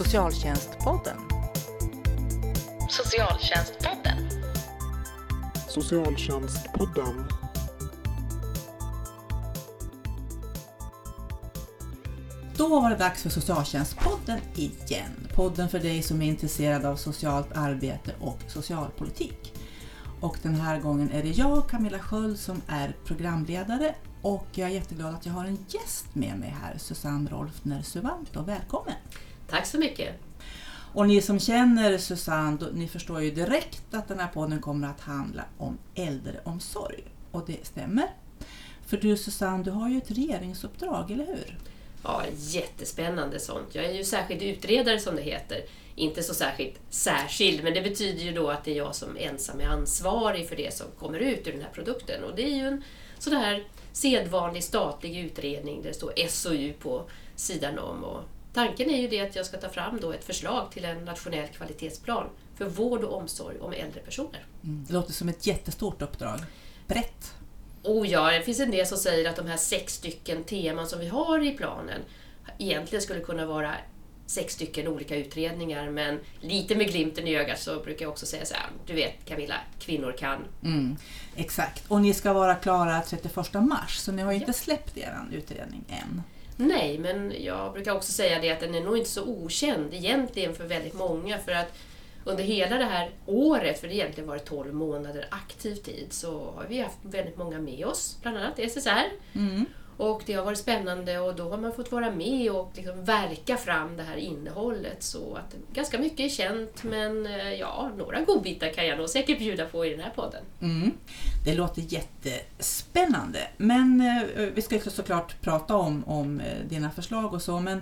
Socialtjänstpodden. Socialtjänstpodden. Socialtjänstpodden. Då var det dags för Socialtjänstpodden igen. Podden för dig som är intresserad av socialt arbete och socialpolitik. Och den här gången är det jag, Camilla Sköld, som är programledare och jag är jätteglad att jag har en gäst med mig här, Susanne Rolfner Suvanto. Välkommen! Tack så mycket. Och ni som känner Susanne, ni förstår ju direkt att den här podden kommer att handla om äldreomsorg. Och det stämmer. För du Susanne, du har ju ett regeringsuppdrag, eller hur? Ja, jättespännande sånt. Jag är ju särskild utredare som det heter. Inte så särskilt särskild, men det betyder ju då att det är jag som ensam är ansvarig för det som kommer ut ur den här produkten. Och det är ju en sån här sedvanlig statlig utredning där det står SOU på sidan om. Och tanken är ju det att jag ska ta fram då ett förslag till en nationell kvalitetsplan för vård och omsorg om äldre personer. Mm. Det låter som ett jättestort uppdrag. Brett. Oh ja, det finns en del som säger att de här sex stycken teman som vi har i planen egentligen skulle kunna vara sex stycken olika utredningar men lite med glimten i ögat så brukar jag också säga så här, du vet Camilla, kvinnor kan. Mm, exakt, och ni ska vara klara 31 mars så ni har ju Ja. inte släppt er utredning än. Nej, men jag brukar också säga det att den är nog inte så okänd egentligen för väldigt många för att under hela det här året, för det har egentligen varit 12 månader aktiv tid, så har vi haft väldigt många med oss, bland annat SSR. Mm. Och det har varit spännande och då har man fått vara med och liksom verka fram det här innehållet så att ganska mycket är känt men eh, ja, några godbitar kan jag nog säkert bjuda på i den här podden. Mm. Det låter jättespännande. Men eh, vi ska såklart prata om, om eh, dina förslag och så. Men,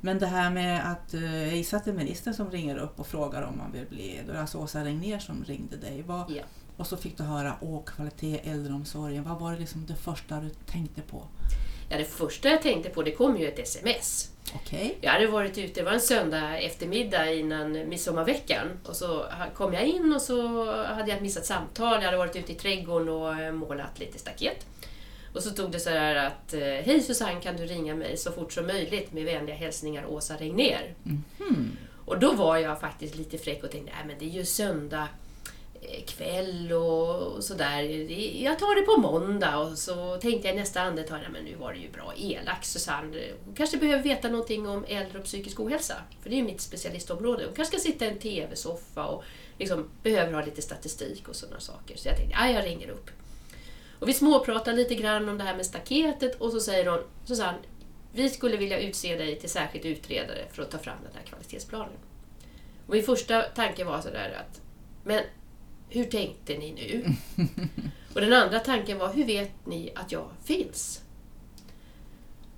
men det här med att eh, jag gissar att det är ministern som ringer upp och frågar om man vill bli... Då är det alltså Åsa Regnér som ringde dig. Vad, Ja. Och så fick du höra åh, kvalitet äldreomsorgen. Vad var det liksom det första du tänkte på? Ja, det första jag tänkte på det kom ju ett sms. Okej? Jag hade varit ute, det var en söndag eftermiddag innan midsommarveckan. Och så kom jag in och så hade jag missat samtal. Jag hade varit ute i trädgården och eh, målat lite staket. Och så tog det så här att eh, Hej Susanne, kan du ringa mig så fort som möjligt med vänliga hälsningar Åsa Regnér. Mhm. Och då var jag faktiskt lite fräck och tänkte, nej men det är ju söndag eh, kväll och sådär. Jag tar det på måndag och så tänkte jag i nästa andetag, nej men nu var det ju bra elak Susanne. Hon kanske behöver veta någonting om äldre och psykisk ohälsa. För det är ju mitt specialistområde. Hon kanske ska sitta i en TV-soffa och liksom behöver ha lite statistik och sådana saker. Så jag tänkte, ja jag ringer upp. Och vi småpratar lite grann om det här med staketet och så säger hon, Susanne, vi skulle vilja utse dig till särskild utredare för att ta fram den här kvalitetsplanen. Och min första tanke var sådär att, men hur tänkte ni nu? Och den andra tanken var, hur vet ni att jag finns?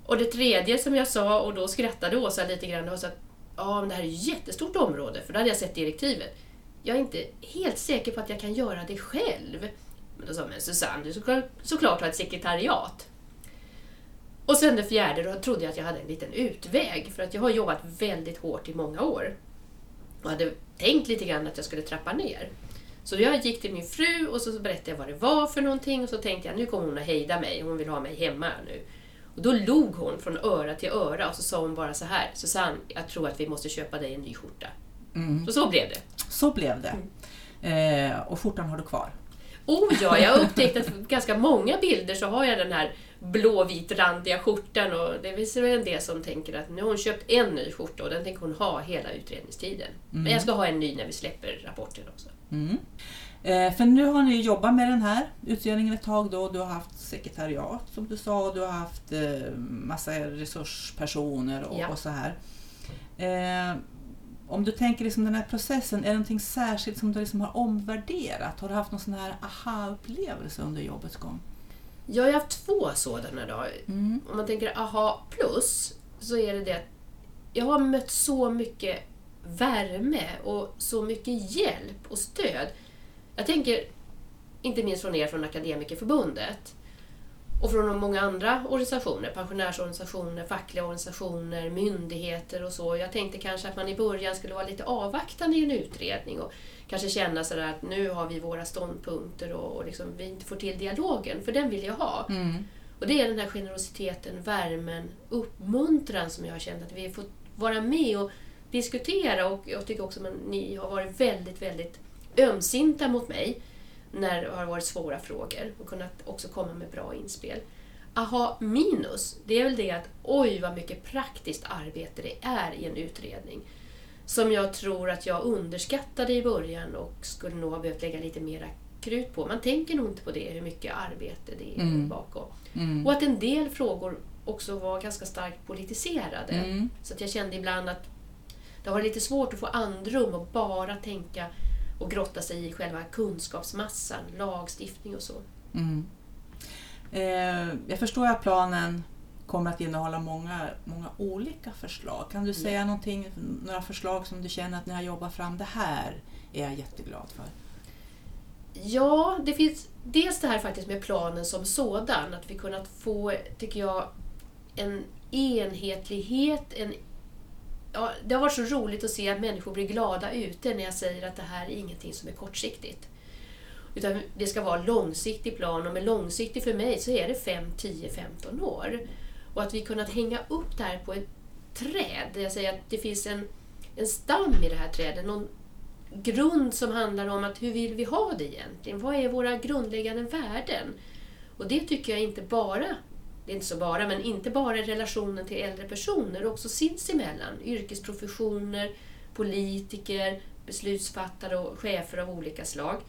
Och det tredje som jag sa, och då skrattade Åsa lite grann, var så att ja, men det här är ett jättestort område, för då hade jag sett direktivet. Jag är inte helt säker på att jag kan göra det själv. Men då sa men Susanne, du ska såklart ha ett sekretariat. Och sen det fjärde, då trodde jag att jag hade en liten utväg, för att jag har jobbat väldigt hårt i många år. Och hade tänkt lite grann att jag skulle trappa ner. Så jag gick till min fru och så berättade jag vad det var för någonting och så tänkte jag nu kommer hon att hejda mig, hon vill ha mig hemma nu. Och då log hon från öra till öra och så sa hon bara så här Susanne, jag tror att vi måste köpa dig en ny skjorta. Mm. Så så blev det. Så blev det. Eh, och skjortan har du kvar. Oh ja, jag har upptäckt att ganska många bilder så har jag den här blåvitrandiga skjortan och det finns väl en del som tänker att nu har hon köpt en ny skjorta och den tänker hon ha hela utredningstiden. Men jag ska ha en ny när vi släpper rapporten också. Mm. Eh, för nu har ni jobbat med den här utredningen ett tag då. Du har haft sekretariat som du sa och du har haft eh, massa resurspersoner och, Ja. och så här. Eh, om du tänker liksom den här processen, är det någonting särskilt som du liksom har omvärderat? Har du haft någon sån här aha-upplevelse under jobbets gång? Jag har haft två sådana då. Mm. Om man tänker aha plus så är det det att jag har mött så mycket värme och så mycket hjälp och stöd. Jag tänker inte minst från er från Akademikerförbundet och från många andra organisationer, pensionärsorganisationer, fackliga organisationer, myndigheter och så. Jag tänkte kanske att man i början skulle vara lite avvaktande i en utredning och kanske känna sådär att nu har vi våra ståndpunkter och, och liksom, vi inte får till dialogen, för den vill jag ha. Mm. Och det är den här generositeten, värmen, uppmuntran som jag har känt att vi fått vara med och diskutera och jag tycker också att ni har varit väldigt, väldigt ömsinta mot mig när det har varit svåra frågor och kunnat också komma med bra inspel. Aha, minus, det är väl det att oj vad mycket praktiskt arbete det är i en utredning. Som jag tror att jag underskattade i början och skulle nog ha behövt lägga lite mera krut på. Man tänker nog inte på det, hur mycket arbete det är mm. bakom. Mm. Och att en del frågor också var ganska starkt politiserade. Mm. Så att jag kände ibland att det var lite svårt att få andrum och bara tänka och grotta sig i själva kunskapsmassan, lagstiftning och så. Mm. Eh, jag förstår att planen kommer att innehålla många, många olika förslag. Kan du säga någonting, några förslag som du känner att ni har jobbat fram? Det här är jag jätteglad för. Ja, det finns dels det här faktiskt med planen som sådan, att vi kunnat få, tycker jag, en enhetlighet, en ja, det har varit så roligt att se att människor blir glada ute när jag säger att det här är ingenting som är kortsiktigt. Utan det ska vara långsiktig plan och med långsiktig för mig så är det 5, 10, 15 år. Och att vi kunnat hänga upp det här på ett träd, jag säger att det finns en, en stam i det här trädet, någon grund som handlar om att hur vill vi ha det egentligen? Vad är våra grundläggande värden? Och det tycker jag inte bara det är inte så bara, men inte bara i relationen till äldre personer, också sinsemellan. Yrkesprofessioner, politiker, beslutsfattare och chefer av olika slag.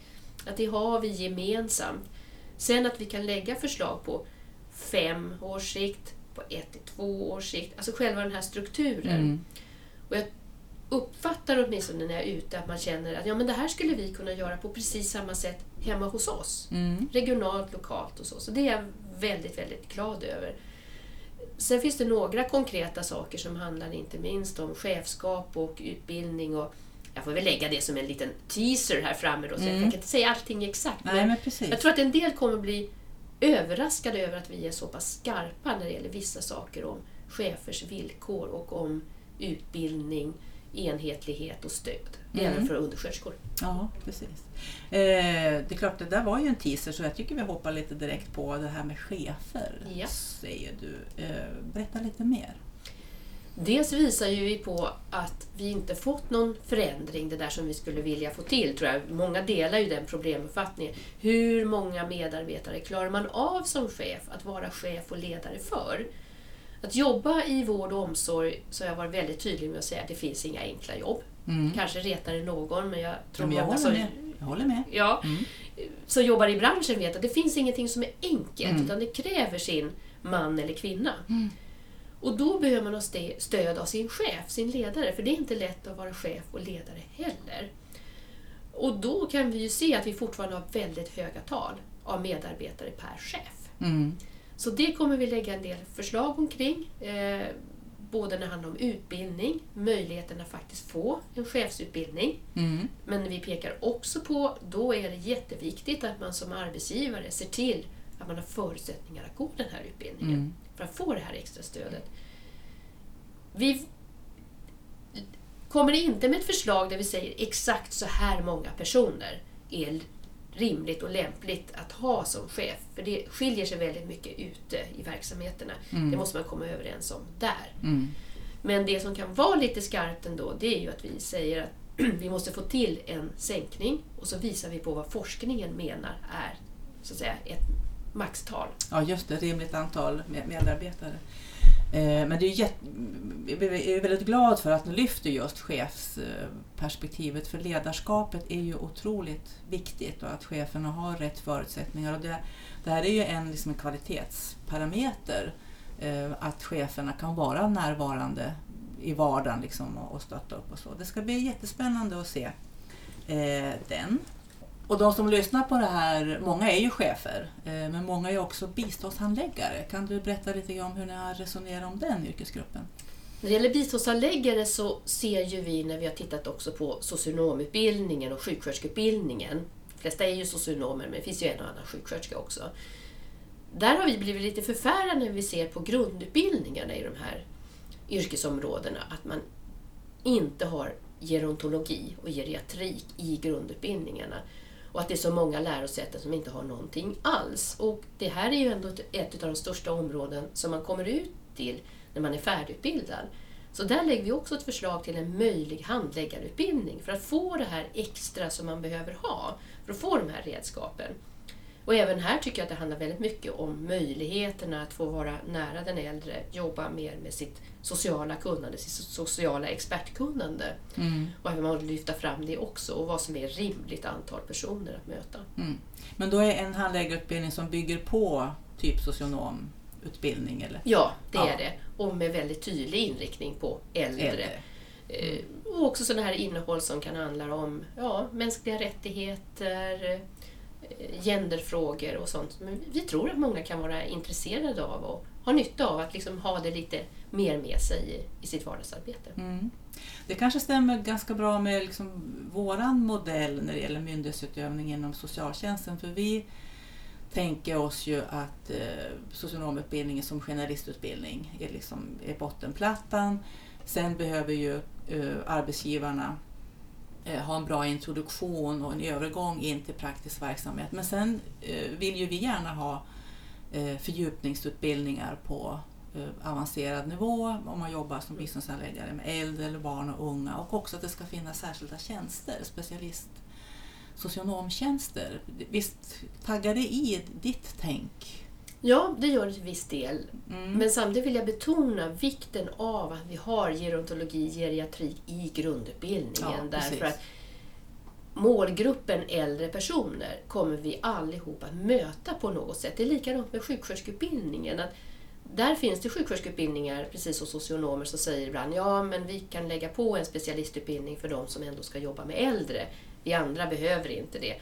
Att det har vi gemensamt. Sen att vi kan lägga förslag på fem års sikt, på ett till två års sikt, alltså själva den här strukturen. Mm. Och jag uppfattar åtminstone när jag är ute att man känner att ja, men det här skulle vi kunna göra på precis samma sätt hemma hos oss. Mm. Regionalt, lokalt och så. Så det är jag väldigt, väldigt glad över. Sen finns det några konkreta saker som handlar inte minst om chefskap och utbildning. Och jag får väl lägga det som en liten teaser här framme då, så mm. jag kan inte säga allting exakt. Nej, men precis. Jag tror att en del kommer bli överraskade över att vi är så pass skarpa när det gäller vissa saker om chefers villkor och om utbildning, enhetlighet och stöd. Mm. Även för undersköterskor. Ja, precis. Eh, det är klart, det där var ju en teaser så jag tycker vi hoppar lite direkt på det här med chefer. Ja. Säger du. Eh, berätta lite mer. Dels visar ju vi på att vi inte fått någon förändring, det där som vi skulle vilja få till, tror jag. Många delar ju den problemuppfattningen. Hur många medarbetare klarar man av som chef att vara chef och ledare för? Att jobba i vård och omsorg så har jag varit väldigt tydlig med att säga att det finns inga enkla jobb. Mm. Kanske retar det någon, men jag tror men jag många som, jag håller med. Ja, mm. som jobbar i branschen vet att det finns ingenting som är enkelt, mm. utan det kräver sin man eller kvinna. Mm. Och då behöver man ha stöd av sin chef, sin ledare, för det är inte lätt att vara chef och ledare heller. Och då kan vi ju se att vi fortfarande har väldigt höga tal av medarbetare per chef. Mm. Så det kommer vi lägga en del förslag omkring. Både när det handlar om utbildning, möjligheten att faktiskt få en chefsutbildning. Mm. Men vi pekar också på, då är det jätteviktigt att man som arbetsgivare ser till att man har förutsättningar att gå den här utbildningen mm. för att få det här extra stödet. Vi kommer inte med ett förslag där vi säger exakt så här många personer är rimligt och lämpligt att ha som chef. För det skiljer sig väldigt mycket ute i verksamheterna. Mm. Det måste man komma överens om där. Mm. Men det som kan vara lite skarpt ändå, det är ju att vi säger att vi måste få till en sänkning och så visar vi på vad forskningen menar är så att säga, ett maxtal. Ja, just det, rimligt antal medarbetare. Eh, men det är jätte, jag är väldigt glad för att ni lyfter just chefsperspektivet för ledarskapet är ju otroligt viktigt och att cheferna har rätt förutsättningar. Och det, det här är ju en, liksom en kvalitetsparameter eh, att cheferna kan vara närvarande i vardagen liksom och stötta upp och så. Det ska bli jättespännande att se eh, den. Och de som lyssnar på det här, många är ju chefer, eh, men många är också biståndshandläggare. Kan du berätta lite om hur ni har resonerat om den yrkesgruppen? När det gäller biståndshandläggare så ser ju vi när vi har tittat också på socionomutbildningen och sjuksköterskeutbildningen. De flesta är ju socionomer, men det finns ju en och annan sjuksköterska också. Där har vi blivit lite förfärade när vi ser på grundutbildningarna i de här yrkesområdena, att man inte har gerontologi och geriatrik i grundutbildningarna. Och att det är så många lärosäten som inte har någonting alls. Och det här är ju ändå ett, ett av de största områden som man kommer ut till när man är färdigutbildad. Så där lägger vi också ett förslag till en möjlig handläggarutbildning för att få det här extra som man behöver ha för att få de här redskapen. Och även här tycker jag att det handlar väldigt mycket om möjligheterna att få vara nära den äldre, jobba mer med sitt sociala kunnande, sitt sociala expertkunnande. Mm. Och hur man lyfta fram det också och vad som är rimligt antal personer att möta. Mm. Men då är en handläggarutbildning som bygger på typ socionomutbildning? Eller? Ja, det Ja. är det. Och med väldigt tydlig inriktning på äldre. Äldre. Eh, Och också sådana här innehåll som kan handla om ja, mänskliga rättigheter, genderfrågor och sånt. Men vi tror att många kan vara intresserade av och ha nytta av att liksom ha det lite mer med sig i, i sitt vardagsarbete. Mm. Det kanske stämmer ganska bra med liksom våran modell när det gäller myndighetsutövning inom socialtjänsten. För vi tänker oss ju att eh, socionomutbildningen som generalistutbildning är, liksom, är bottenplattan. Sen behöver ju eh, arbetsgivarna Eh, ha en bra introduktion och en övergång in till praktisk verksamhet. Men sen eh, vill ju vi gärna ha eh, fördjupningsutbildningar på avancerad nivå om man jobbar som biståndsanläggare med äldre eller barn och unga och också att det ska finnas särskilda tjänster, specialist socionomtjänster. Visst taggar det i ditt tänk? Ja, det gör det till viss del. Mm. Men samtidigt vill jag betona vikten av att vi har gerontologi, geriatrik i grundutbildningen. Ja, därför att målgruppen äldre personer kommer vi allihopa möta på något sätt. Det är likadant med sjuksköterskeutbildningen. Att där finns det sjuksköterskeutbildningar, precis som socionomer, som säger ibland ja men vi kan lägga på en specialistutbildning för de som ändå ska jobba med äldre. Vi andra behöver inte det.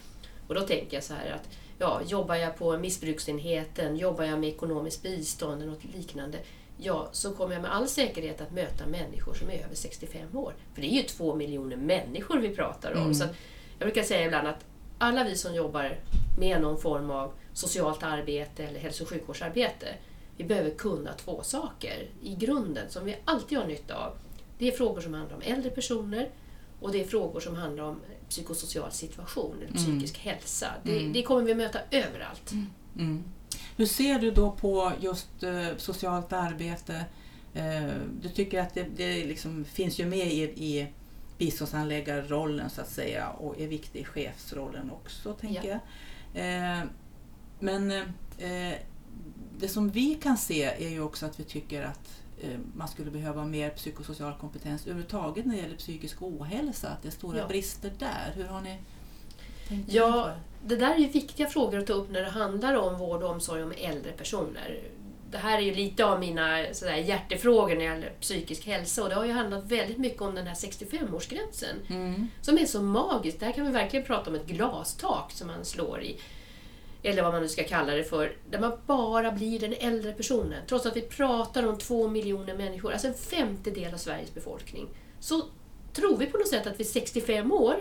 Och då tänker jag så här att ja, jobbar jag på missbruksenheten, jobbar jag med ekonomiskt bistånd eller något liknande, ja, så kommer jag med all säkerhet att möta människor som är över 65 år. För det är ju två miljoner människor vi pratar om. Mm. Så jag brukar säga ibland att alla vi som jobbar med någon form av socialt arbete eller hälso och sjukvårdsarbete, vi behöver kunna två saker i grunden som vi alltid har nytta av. Det är frågor som handlar om äldre personer och det är frågor som handlar om psykosocial situation eller psykisk hälsa. Det, Mm. det kommer vi möta överallt. Mm. Hur ser du då på just eh, socialt arbete? Eh, du tycker att det, det liksom finns ju med i, i biståndsanläggarrollen så att säga och är viktig i chefsrollen också tänker jag. Eh, men eh, det som vi kan se är ju också att vi tycker att man skulle behöva mer psykosocial kompetens överhuvudtaget när det gäller psykisk ohälsa, att det är stora Ja. brister där. Hur har ni tänkt Ja, det? Det där är ju viktiga frågor att ta upp när det handlar om vård och omsorg om äldre personer. Det här är ju lite av mina sådär, hjärtefrågor när det gäller psykisk hälsa och det har ju handlat väldigt mycket om den här 65-årsgränsen Mm. som är så magisk. Där kan vi verkligen prata om ett glastak som man slår i. Eller vad man nu ska kalla det för. Där man bara blir den äldre personen. Trots att vi pratar om två miljoner människor, alltså en femtedel av Sveriges befolkning. Så tror vi på något sätt att vid 65 år,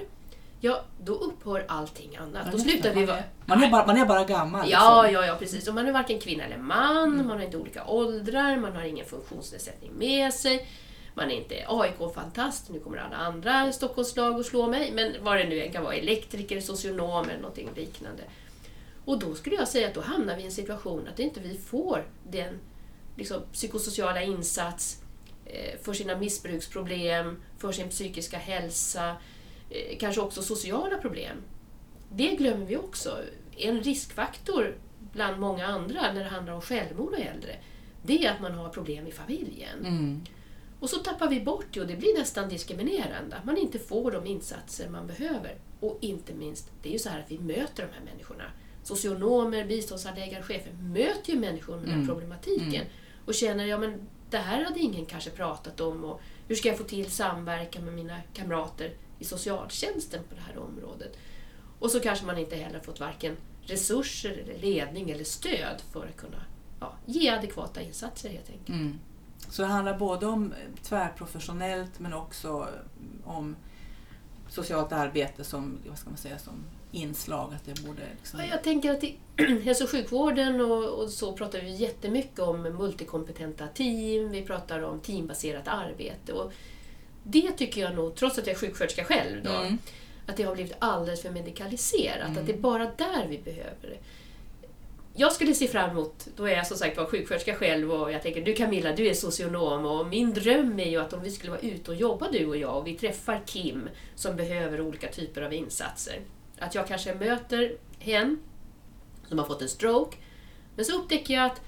ja då upphör allting annat. Ja, Då slutar vi man, vara... är, man, är bara, man är bara gammal. Ja, liksom. ja, ja, precis. Och man är varken kvinna eller man, man har inte olika åldrar, man har ingen funktionsnedsättning med sig. Man är inte AIK-fantast, nu kommer alla andra Stockholmslag att slå mig, men vad det nu än kan vara, elektriker, socionom eller någonting liknande. Och då skulle jag säga att då hamnar vi i en situation att inte vi får den liksom, psykosociala insats eh, för sina missbruksproblem, för sin psykiska hälsa, eh, kanske också sociala problem. Det glömmer vi också. En riskfaktor bland många andra när det handlar om självmord och äldre, det är att man har problem i familjen. Mm. Och så tappar vi bort det och det blir nästan diskriminerande. Att man inte får de insatser man behöver. Och inte minst, det är ju så här att vi möter de här människorna. Socionomer, biståndsanläggare, chefer möter ju människor med den här Mm. problematiken. Mm. Och känner, ja men det här hade ingen kanske pratat om och hur ska jag få till samverkan med mina kamrater i socialtjänsten på det här området? Och så kanske man inte heller fått varken resurser, eller ledning eller stöd för att kunna ja, ge adekvata insatser helt enkelt. Mm. Så det handlar både om tvärprofessionellt men också om socialt arbete som, vad ska man säga, som inslag. Att det borde liksom... Ja, jag tänker att i hälso och sjukvården och, och så pratar vi jättemycket om multikompetenta team, vi pratar om teambaserat arbete. Och det tycker jag nog, trots att jag är sjuksköterska själv, då, Mm. att det har blivit alldeles för medikaliserat. Mm. Att det är bara där vi behöver det. jag skulle se fram emot, då är jag som sagt var sjuksköterska själv och jag tänker du Camilla, du är socionom och min dröm är ju att om vi skulle vara ute och jobba du och jag och vi träffar Kim som behöver olika typer av insatser. Att jag kanske möter hen som har fått en stroke, men så upptäcker jag att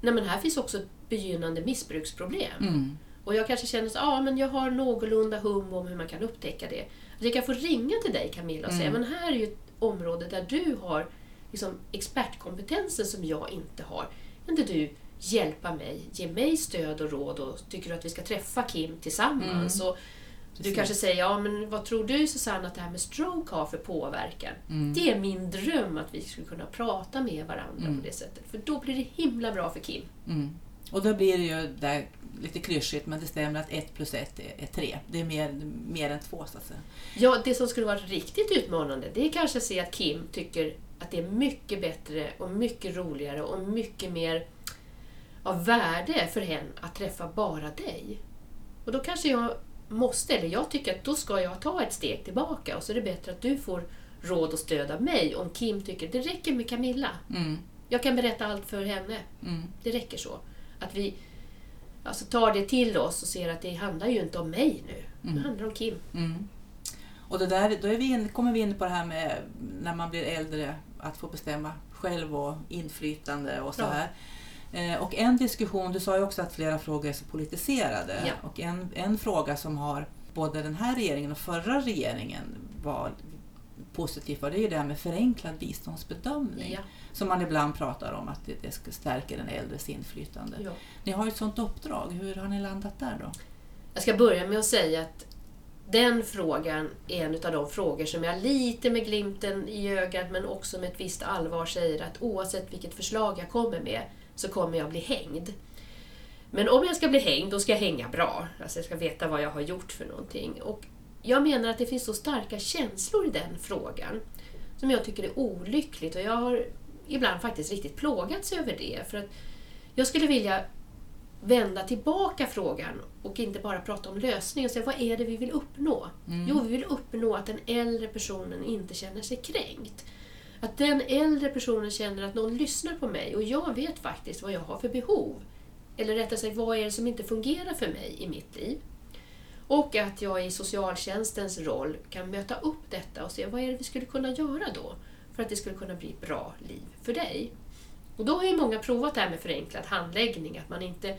nej men här finns också begynnande missbruksproblem. Mm. Och jag kanske känner att ah, men jag har någorlunda hum om hur man kan upptäcka det. Att jag kan få ringa till dig Camilla och säga Mm. men här är ju ett område där du har liksom, expertkompetensen som jag inte har. Kan inte du hjälpa mig, ge mig stöd och råd och tycker du att vi ska träffa Kim tillsammans? Och du Precis. kanske säger, ja men vad tror du Susanne att det här med stroke har för påverkan? Mm. Det är min dröm att vi skulle kunna prata med varandra Mm. på det sättet. För då blir det himla bra för Kim. Mm. Och då blir det ju där, lite klyschigt, men det stämmer att ett plus ett är, är tre. Det är mer, mer än två så att säga. Ja, det som skulle vara riktigt utmanande, det är kanske att se att Kim tycker att det är mycket bättre och mycket roligare och mycket mer av värde för henne att träffa bara dig. Och då kanske jag måste, eller jag tycker att då ska jag ta ett steg tillbaka och så är det bättre att du får råd och stöd av mig om Kim tycker det räcker med Camilla. Mm. Jag kan berätta allt för henne. Mm. Det räcker så. Att vi alltså, tar det till oss och ser att det handlar ju inte om mig nu. Det Mm. handlar om Kim. Mm. Och det där, då är vi in, kommer vi in på det här med när man blir äldre, att få bestämma själv och inflytande och så Ja. här. Eh, och en diskussion, du sa ju också att flera frågor är så politiserade. Ja. Och en, en fråga som har både den här regeringen och förra regeringen var positiv för, det är ju det här med förenklad biståndsbedömning. Ja, Som man ibland pratar om, att det, det stärka den äldres inflytande. ja. Ni har ju ett sådant uppdrag, hur har ni landat där då? Jag ska börja med att säga att den frågan är en av de frågor som jag lite med glimten i ögat men också med ett visst allvar säger att oavsett vilket förslag jag kommer med så kommer jag bli hängd. Men om jag ska bli hängd, då ska jag hänga bra. Alltså jag ska veta vad jag har gjort för någonting. Och jag menar att det finns så starka känslor i den frågan som jag tycker är olyckligt och jag har ibland faktiskt riktigt plågats över det. För att jag skulle vilja vända tillbaka frågan och inte bara prata om lösning och säga vad är det vi vill uppnå? Jo, vi vill uppnå att den äldre personen inte känner sig kränkt. Att den äldre personen känner att någon lyssnar på mig och jag vet faktiskt vad jag har för behov. Eller rättare sagt, vad är det som inte fungerar för mig i mitt liv? Och att jag i socialtjänstens roll kan möta upp detta och se vad är det vi skulle kunna göra då för att det skulle kunna bli ett bra liv för dig. Och då har ju många provat det här med förenklad handläggning, att man inte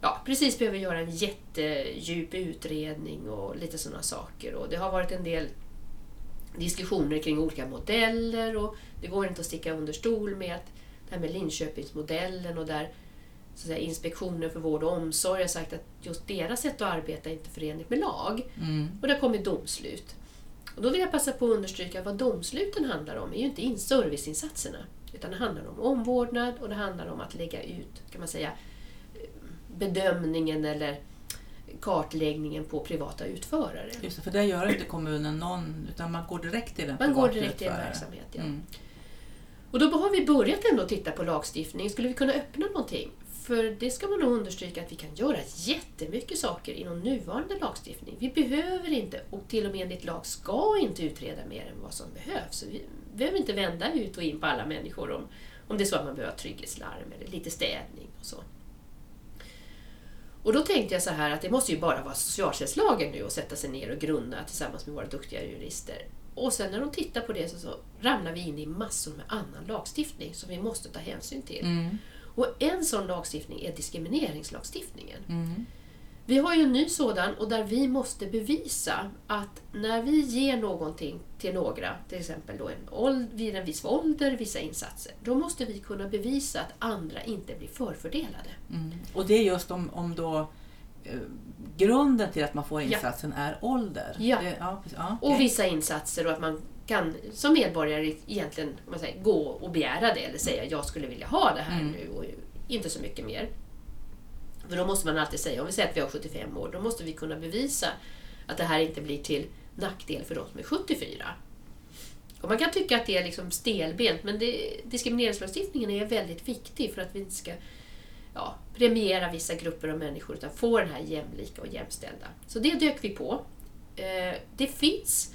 ja, precis behöver göra en jättedjup utredning och lite sådana saker. Och det har varit en del diskussioner kring olika modeller och det går inte att sticka under stol med att det här med Linköpingsmodellen och där så att säga, Inspektionen för vård och omsorg har sagt att just deras sätt att arbeta är inte förenligt med lag. Mm. Och det har kommit domslut. Och då vill jag passa på att understryka vad domsluten handlar om är ju inte in serviceinsatserna. Utan det handlar om omvårdnad och det handlar om att lägga ut, kan man säga, bedömningen eller kartläggningen på privata utförare. Just det, för det gör inte kommunen någon, utan man går direkt till en Man går direkt till en verksamhet. Ja. Mm. Och då har vi börjat ändå titta på lagstiftning. Skulle vi kunna öppna någonting? För det ska man nog understryka att vi kan göra jättemycket saker inom nuvarande lagstiftning. Vi behöver inte, och till och med enligt lag ska inte utreda mer än vad som behövs. Så vi behöver inte vända ut och in på alla människor om, om det är så att man behöver trygghetslarm eller lite städning och så. Och då tänkte jag så här att det måste ju bara vara socialtjänstlagen nu och sätta sig ner och grunna tillsammans med våra duktiga jurister. Och sen när de tittar på det så, så ramlar vi in i massor med annan lagstiftning som vi måste ta hänsyn till. Mm. Och en sån lagstiftning är diskrimineringslagstiftningen. Mm. Vi har ju en ny sådan och där vi måste bevisa att när vi ger någonting till några, till exempel då en åld, vid en viss ålder, vissa insatser, då måste vi kunna bevisa att andra inte blir förfördelade. Mm. Och det är just om, om då eh, grunden till att man får Ja. insatsen är ålder. Ja. Det, ja, ja Och okej. vissa insatser och att man kan som medborgare egentligen man säger, gå och begära det eller säga jag skulle vilja ha det här Mm. nu och inte så mycket mer. För då måste man alltid säga, om vi säger att vi har 75 år, då måste vi kunna bevisa att det här inte blir till nackdel för de som är 74. Och man kan tycka att det är liksom stelbent, men det, diskrimineringslagstiftningen är väldigt viktig för att vi inte ska ja, premiera vissa grupper av människor utan få den här jämlika och jämställda. Så det dök vi på. Eh, det finns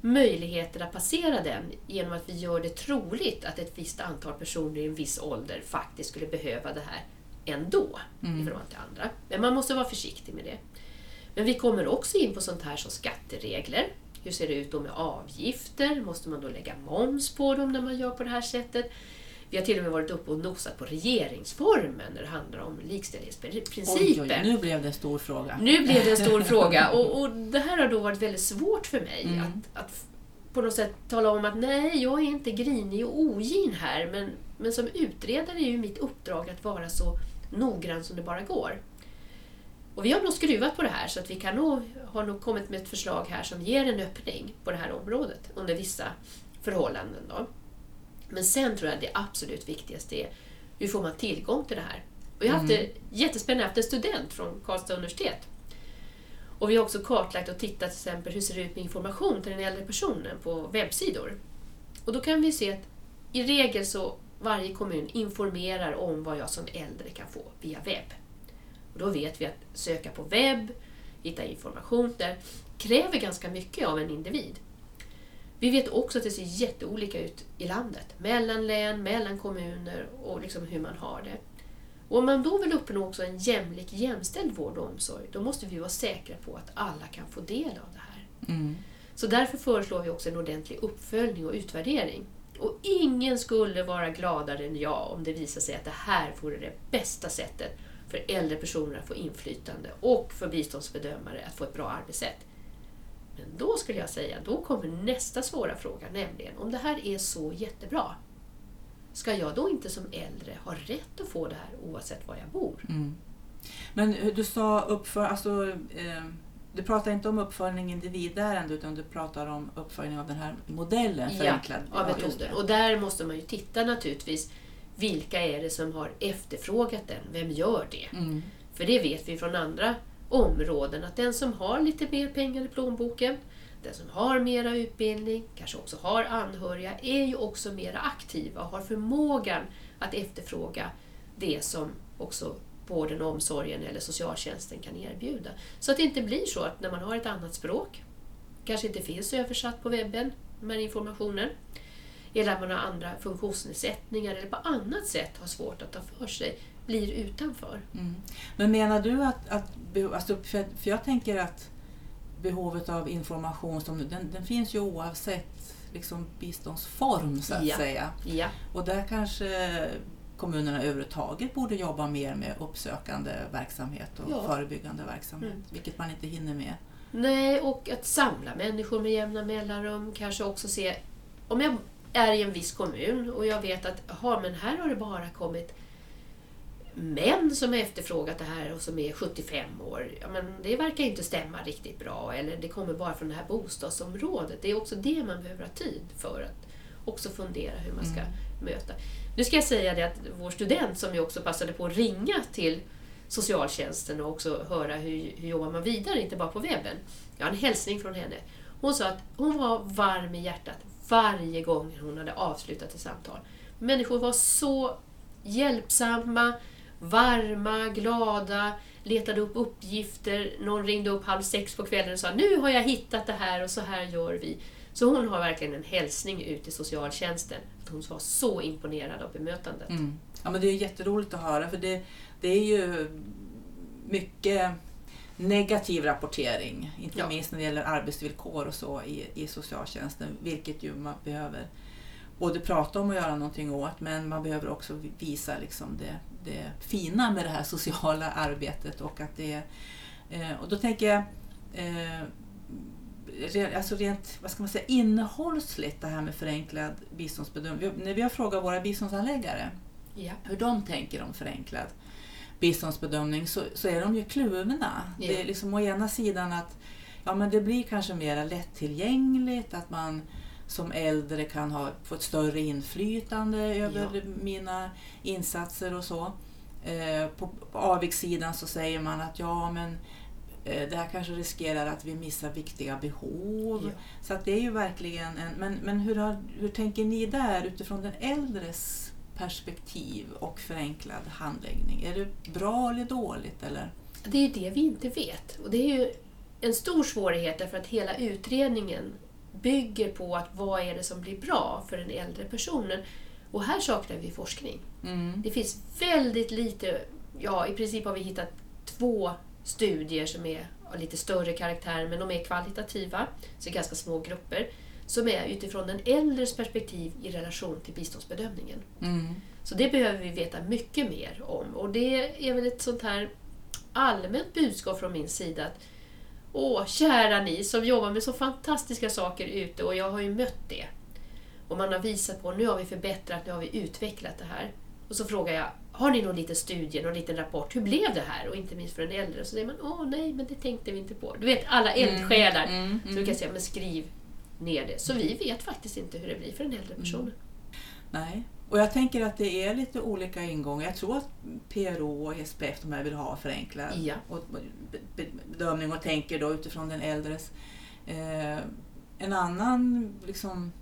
möjligheter att passera den genom att vi gör det troligt att ett visst antal personer i en viss ålder faktiskt skulle behöva det här ändå Mm. i förhållande till andra. Men man måste vara försiktig med det. Men vi kommer också in på sånt här som skatteregler. Hur ser det ut då med avgifter? Måste man då lägga moms på dem när man gör på det här sättet? Vi har till och med varit uppe och nosat på regeringsformen när det handlar om likställighetsprincipen. Oj, oj, nu blev det en stor fråga. Nu blev det en stor fråga och, och det här har då varit väldigt svårt för mig Mm. att, att på något sätt tala om att nej, jag är inte grinig och ogin här men, men som utredare är ju mitt uppdrag att vara så noggrann som det bara går. Och vi har nog skruvat på det här så att vi kan nog, har nog kommit med ett förslag här som ger en öppning på det här området under vissa förhållanden. Då. Men sen tror jag det absolut viktigaste är hur får man tillgång till det här? Och jag har haft det jättespännande, jag har haft en student från Karlstad universitet. Och vi har också kartlagt och tittat till exempel hur ser det ut med information till den äldre personen på webbsidor. Och då kan vi se att i regel så varje kommun informerar om vad jag som äldre kan få via webb. Och då vet vi att söka på webb, hitta information där, kräver ganska mycket av en individ. Vi vet också att det ser jätteolika ut i landet, mellan län, mellan kommuner och liksom hur man har det. Och om man då vill uppnå också en jämlik, jämställd vård och omsorg, då måste vi vara säkra på att alla kan få del av det här. Mm. Så därför föreslår vi också en ordentlig uppföljning och utvärdering. Och ingen skulle vara gladare än jag om det visar sig att det här vore det bästa sättet för äldre personer att få inflytande och för biståndsbedömare att få ett bra arbetssätt. Men då skulle jag säga, då kommer nästa svåra fråga, nämligen om det här är så jättebra, ska jag då inte som äldre ha rätt att få det här oavsett var jag bor? Mm. Men eh, du sa uppför, alltså, eh, du pratar inte om uppföljning individärende utan du pratar om uppföljning av den här modellen, Ja, förenklad. av just metoden. det. Och där måste man ju titta naturligtvis, vilka är det som har efterfrågat den? Vem gör det? Mm. För det vet vi från andra områden att den som har lite mer pengar i plånboken, den som har mera utbildning, kanske också har anhöriga, är ju också mera aktiva och har förmågan att efterfråga det som också vården, och omsorgen eller socialtjänsten kan erbjuda. Så att det inte blir så att när man har ett annat språk, kanske inte finns översatt på webben, de här informationen, eller att man har andra funktionsnedsättningar eller på annat sätt har svårt att ta för sig, blir utanför. Mm. Men menar du att, att alltså, för, för jag tänker att behovet av information, som, den, den finns ju oavsett liksom, biståndsform så att Ja. säga. Ja, Och där kanske kommunerna överhuvudtaget borde jobba mer med uppsökande verksamhet och Ja. förebyggande verksamhet, Mm. vilket man inte hinner med. Nej, och att samla människor med jämna mellanrum. Kanske också se, om jag är i en viss kommun och jag vet att aha, men här har det bara kommit män som har efterfrågat det här och som är 75 år. Ja, men det verkar inte stämma riktigt bra. Eller det kommer bara från det här bostadsområdet. Det är också det man behöver ha tid för att också fundera hur man ska Mm. möta. Nu ska jag säga det att vår student som ju också passade på att ringa till socialtjänsten och också höra hur, hur jobbar man vidare, inte bara på webben. Jag har en hälsning från henne. Hon sa att hon var varm i hjärtat varje gång hon hade avslutat ett samtal. Människor var så hjälpsamma, varma, glada, letade upp uppgifter. Någon ringde upp halv sex på kvällen och sa nu har jag hittat det här och så här gör vi. Så hon har verkligen en hälsning ut till socialtjänsten. Att hon var så imponerad av bemötandet. Mm. Ja, men det är jätteroligt att höra för det, det är ju mycket negativ rapportering, inte Ja. minst när det gäller arbetsvillkor och så i, i socialtjänsten, vilket ju man behöver både prata om och göra någonting åt, men man behöver också visa liksom det, det fina med det här sociala arbetet och att det eh, och då tänker jag eh, alltså rent vad ska man säga, innehållsligt det här med förenklad biståndsbedömning. Vi- När vi har frågat våra biståndshandläggare Ja. hur de tänker om förenklad biståndsbedömning så, så är de ju kluvna. Ja. Det är liksom å ena sidan att ja, men det blir kanske mer lättillgängligt, att man som äldre kan ha, få ett större inflytande över mina insatser och så. Eh, på, på avigsidan så säger man att ja men det här kanske riskerar att vi missar viktiga behov. Ja. Så att det är ju verkligen en, men, men hur, har, hur tänker ni där utifrån den äldres perspektiv och förenklad handläggning? Är det bra eller dåligt? Eller? Det är det vi inte vet. Och det är ju en stor svårighet därför att hela utredningen bygger på att vad är det som blir bra för den äldre personen. Och här saknar vi forskning. Mm. Det finns väldigt lite, ja i princip har vi hittat två studier som är av lite större karaktär men de är kvalitativa, så är ganska små grupper, som är utifrån den äldres perspektiv i relation till biståndsbedömningen. Mm. Så det behöver vi veta mycket mer om och det är väl ett sånt här allmänt budskap från min sida att Åh, kära ni som jobbar med så fantastiska saker ute och jag har ju mött det. Och man har visat på, nu har vi förbättrat, nu har vi utvecklat det här. Och så frågar jag, har ni någon liten studie, någon liten rapport, hur blev det här? Och inte minst för den äldre. Så säger man, åh nej, men det tänkte vi inte på. Du vet, alla eldsjälar. Mm, mm, Så du kan säga, men skriv ner det. Så vi vet faktiskt inte hur det blir för den äldre personen. Nej. Och jag tänker att det är lite olika ingångar. Jag tror att PRO och SPF de här vill ha förenklad Ja. bedömning och tänker då utifrån den äldres. Eh, en annan liksom,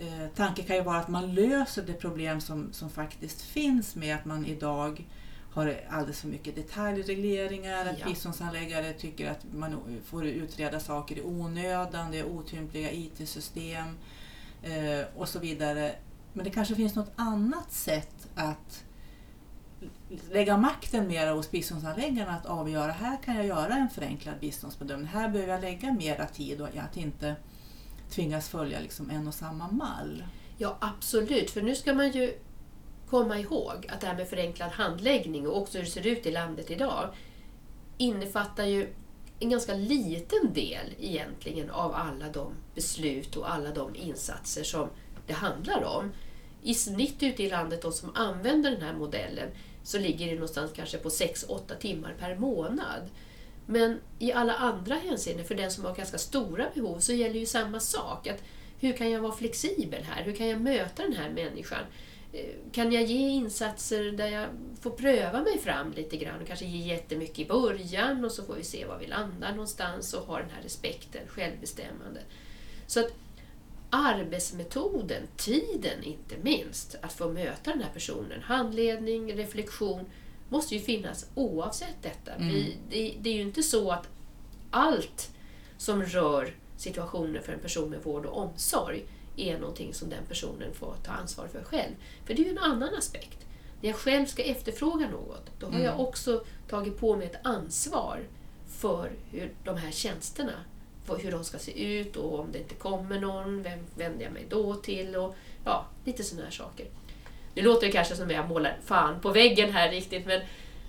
eh, tanke kan ju vara att man löser det problem som, som faktiskt finns med att man idag har alldeles för mycket detaljregleringar, att Ja. biståndsanläggare tycker att man får utreda saker i onödan, det är otympliga IT-system eh, och så vidare. Men det kanske finns något annat sätt att lägga makten mer hos biståndsanläggarna att avgöra, här kan jag göra en förenklad biståndsbedömning, här behöver jag lägga mera tid och att inte tvingas följa liksom en och samma mall. Ja, absolut. För nu ska man ju komma ihåg att det här med förenklad handläggning och också hur det ser ut i landet idag innefattar ju en ganska liten del egentligen av alla de beslut och alla de insatser som det handlar om. I snitt ute i landet, de som använder den här modellen, så ligger det någonstans kanske på 6-8 timmar per månad. Men i alla andra hänseenden, för den som har ganska stora behov, så gäller ju samma sak. Att hur kan jag vara flexibel här? Hur kan jag möta den här människan? Eh, kan jag ge insatser där jag får pröva mig fram lite grann och kanske ge jättemycket i början och så får vi se var vi landar någonstans och ha den här respekten, självbestämmande. Så att arbetsmetoden, tiden inte minst, att få möta den här personen, handledning, reflektion, måste ju finnas oavsett detta. Mm. Vi, det, det är ju inte så att allt som rör situationen för en person med vård och omsorg är någonting som den personen får ta ansvar för själv. För det är ju en annan aspekt. När jag själv ska efterfråga något, då har Mm. jag också tagit på mig ett ansvar för hur de här tjänsterna, hur de ska se ut och om det inte kommer någon, vem vänder jag mig då till? Och ja, lite sådana här saker. Nu låter det kanske som att jag målar fan på väggen här riktigt, men,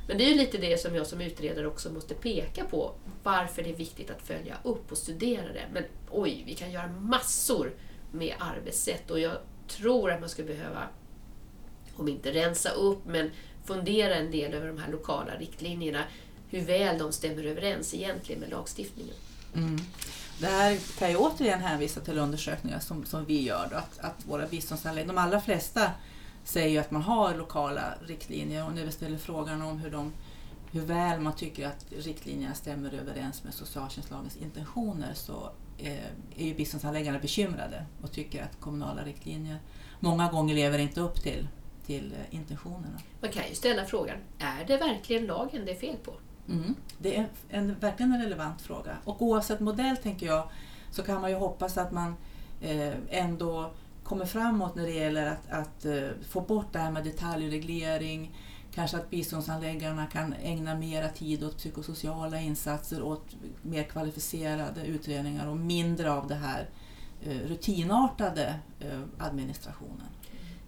men det är ju lite det som jag som utredare också måste peka på. Varför det är viktigt att följa upp och studera det. Men oj, vi kan göra massor med arbetssätt och jag tror att man skulle behöva, om inte rensa upp, men fundera en del över de här lokala riktlinjerna. Hur väl de stämmer överens egentligen med lagstiftningen. Mm. Det här kan jag återigen hänvisa till undersökningar som, som vi gör. Då, att, att våra biståndshandläggare, de allra flesta säger ju att man har lokala riktlinjer och när vi ställer frågan om hur, de, hur väl man tycker att riktlinjerna stämmer överens med socialtjänstlagens intentioner så eh, är ju biståndsanläggarna bekymrade och tycker att kommunala riktlinjer många gånger lever inte upp till, till eh, intentionerna. Man kan ju ställa frågan, är det verkligen lagen det är fel på? Mm. Det är en, verkligen en relevant fråga. Och oavsett modell tänker jag så kan man ju hoppas att man eh, ändå kommer framåt när det gäller att, att eh, få bort det här med detaljreglering. Kanske att biståndsanläggarna kan ägna mera tid åt psykosociala insatser, åt mer kvalificerade utredningar och mindre av det här eh, rutinartade eh, administrationen.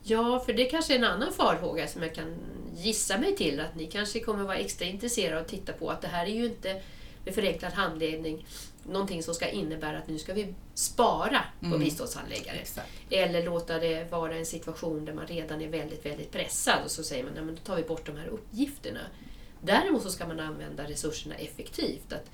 Ja, för det kanske är en annan farhåga som jag kan gissa mig till att ni kanske kommer vara extra intresserade av att titta på att det här är ju inte med förenklad handledning någonting som ska innebära att nu ska vi spara på Mm. biståndshandläggare. Exakt. Eller låta det vara en situation där man redan är väldigt, väldigt pressad och så säger man att då tar vi bort de här uppgifterna. Däremot så ska man använda resurserna effektivt. Att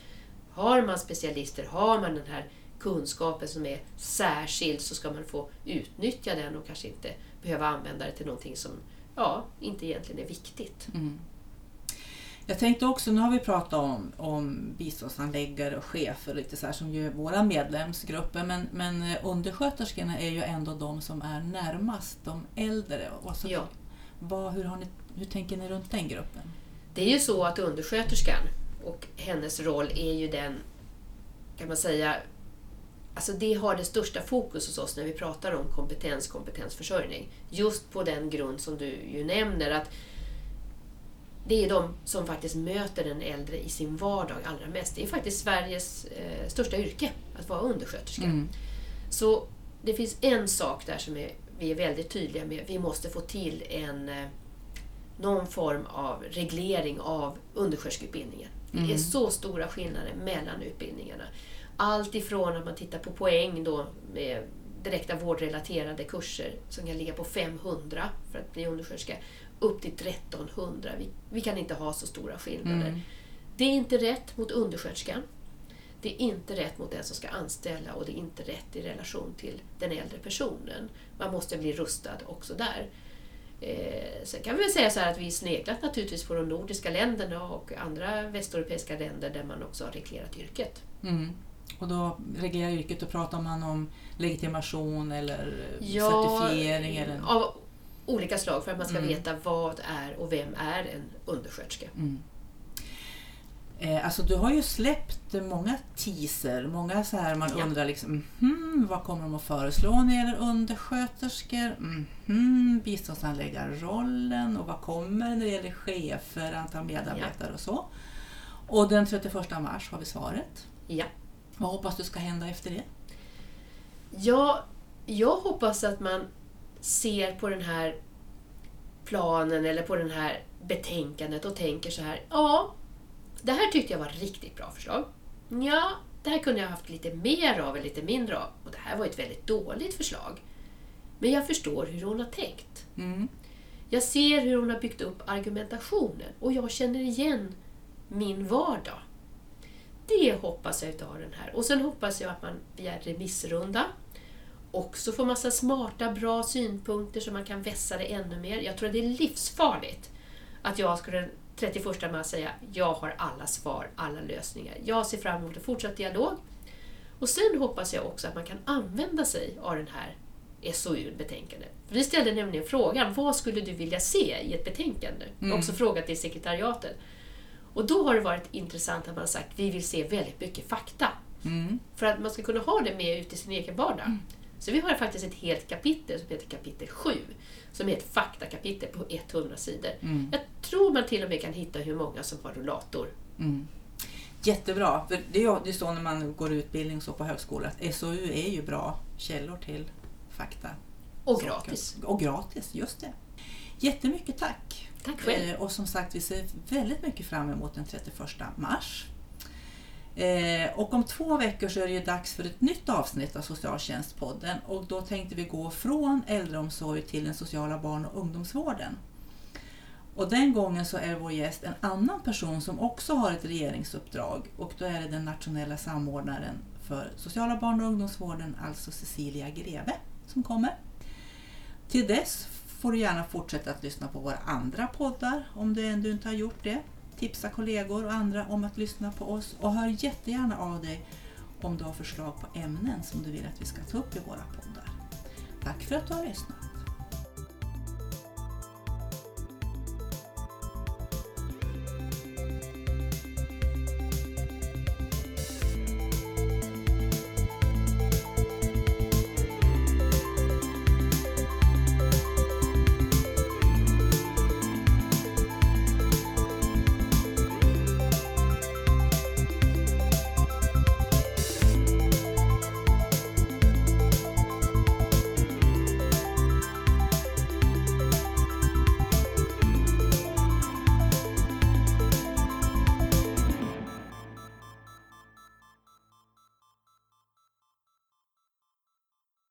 har man specialister, har man den här kunskapen som är särskild så ska man få utnyttja den och kanske inte behöva använda det till någonting som ja, inte egentligen är viktigt. Mm. Jag tänkte också, nu har vi pratat om, om biståndsanläggare och chefer lite så här, som ju är våra medlemsgrupper men, men eh, undersköterskorna är ju ändå de som är närmast de äldre. Och så, Ja. vad, hur, har ni, hur tänker ni runt den gruppen? Det är ju så att undersköterskan och hennes roll är ju den, kan man säga, Alltså det har det största fokus hos oss när vi pratar om kompetens, kompetensförsörjning. Just på den grund som du ju nämner att det är de som faktiskt möter den äldre i sin vardag allra mest. Det är faktiskt Sveriges eh, största yrke, att vara undersköterska. Mm. Så det finns en sak där som är, vi är väldigt tydliga med. Vi måste få till en, eh, någon form av reglering av undersköterskeutbildningen. Det är Mm. så stora skillnader mellan utbildningarna. Allt ifrån att man tittar på poäng då med direkta vårdrelaterade kurser som kan ligga på 500 för att bli undersköterska, upp till 1300. Vi, vi kan inte ha så stora skillnader. Mm. Det är inte rätt mot undersköterskan. Det är inte rätt mot den som ska anställa och det är inte rätt i relation till den äldre personen. Man måste bli rustad också där. Eh, sen kan vi väl säga så här att vi sneglat naturligtvis på de nordiska länderna och andra västeuropeiska länder där man också har reglerat yrket. Mm. Och då reglerar yrket och pratar man om legitimation eller Ja, certifiering? Eller... Av olika slag för att man ska Mm. veta vad är och vem är en undersköterska. Mm. Eh, alltså du har ju släppt många teaser, många så här man Ja. undrar liksom, hmm, vad kommer de att föreslå när det gäller undersköterskor? Mhm, biståndshandläggarrollen och vad kommer när det gäller chefer, antal medarbetare och så. Och den 31 mars har vi svaret. Ja. Vad hoppas du ska hända efter det? Ja, jag hoppas att man ser på den här planen eller på det här betänkandet och tänker så här. Ja, det här tyckte jag var riktigt bra förslag. Ja, det här kunde jag haft lite mer av eller lite mindre av. Och det här var ett väldigt dåligt förslag. Men jag förstår hur hon har tänkt. Mm. Jag ser hur hon har byggt upp argumentationen och jag känner igen min vardag. Det hoppas jag utav den här. Och sen hoppas jag att man begär remissrunda. Också får massa smarta, bra synpunkter så man kan vässa det ännu mer. Jag tror att det är livsfarligt att jag skulle den 31 mars säga jag har alla svar, alla lösningar. Jag ser fram emot en fortsatt dialog. Och sen hoppas jag också att man kan använda sig av den här SOU-betänkandet. Vi ställde nämligen frågan, vad skulle du vilja se i ett betänkande? Mm. också frågat till sekretariatet. Och då har det varit intressant att man har sagt, vi vill se väldigt mycket fakta. Mm. För att man ska kunna ha det med ut i sin egen vardag. Så vi har faktiskt ett helt kapitel som heter kapitel 7. Som är ett faktakapitel på 100 sidor. Mm. Jag tror man till och med kan hitta hur många som har rullator. Mm. Jättebra, för det är ju så när man går utbildning så på högskolan att SOU är ju bra källor till fakta. Och Saker. gratis. Och gratis, just det. Jättemycket tack! Tack själv. Eh, och som sagt, vi ser väldigt mycket fram emot den 31 mars. Eh, och om två veckor så är det ju dags för ett nytt avsnitt av Socialtjänstpodden och då tänkte vi gå från äldreomsorg till den sociala barn och ungdomsvården. Och den gången så är vår gäst en annan person som också har ett regeringsuppdrag och då är det den nationella samordnaren för sociala barn och ungdomsvården, alltså Cecilia Greve, som kommer. Till dess får du gärna fortsätta att lyssna på våra andra poddar om du ännu inte har gjort det. Tipsa kollegor och andra om att lyssna på oss och hör jättegärna av dig om du har förslag på ämnen som du vill att vi ska ta upp i våra poddar. Tack för att du har lyssnat!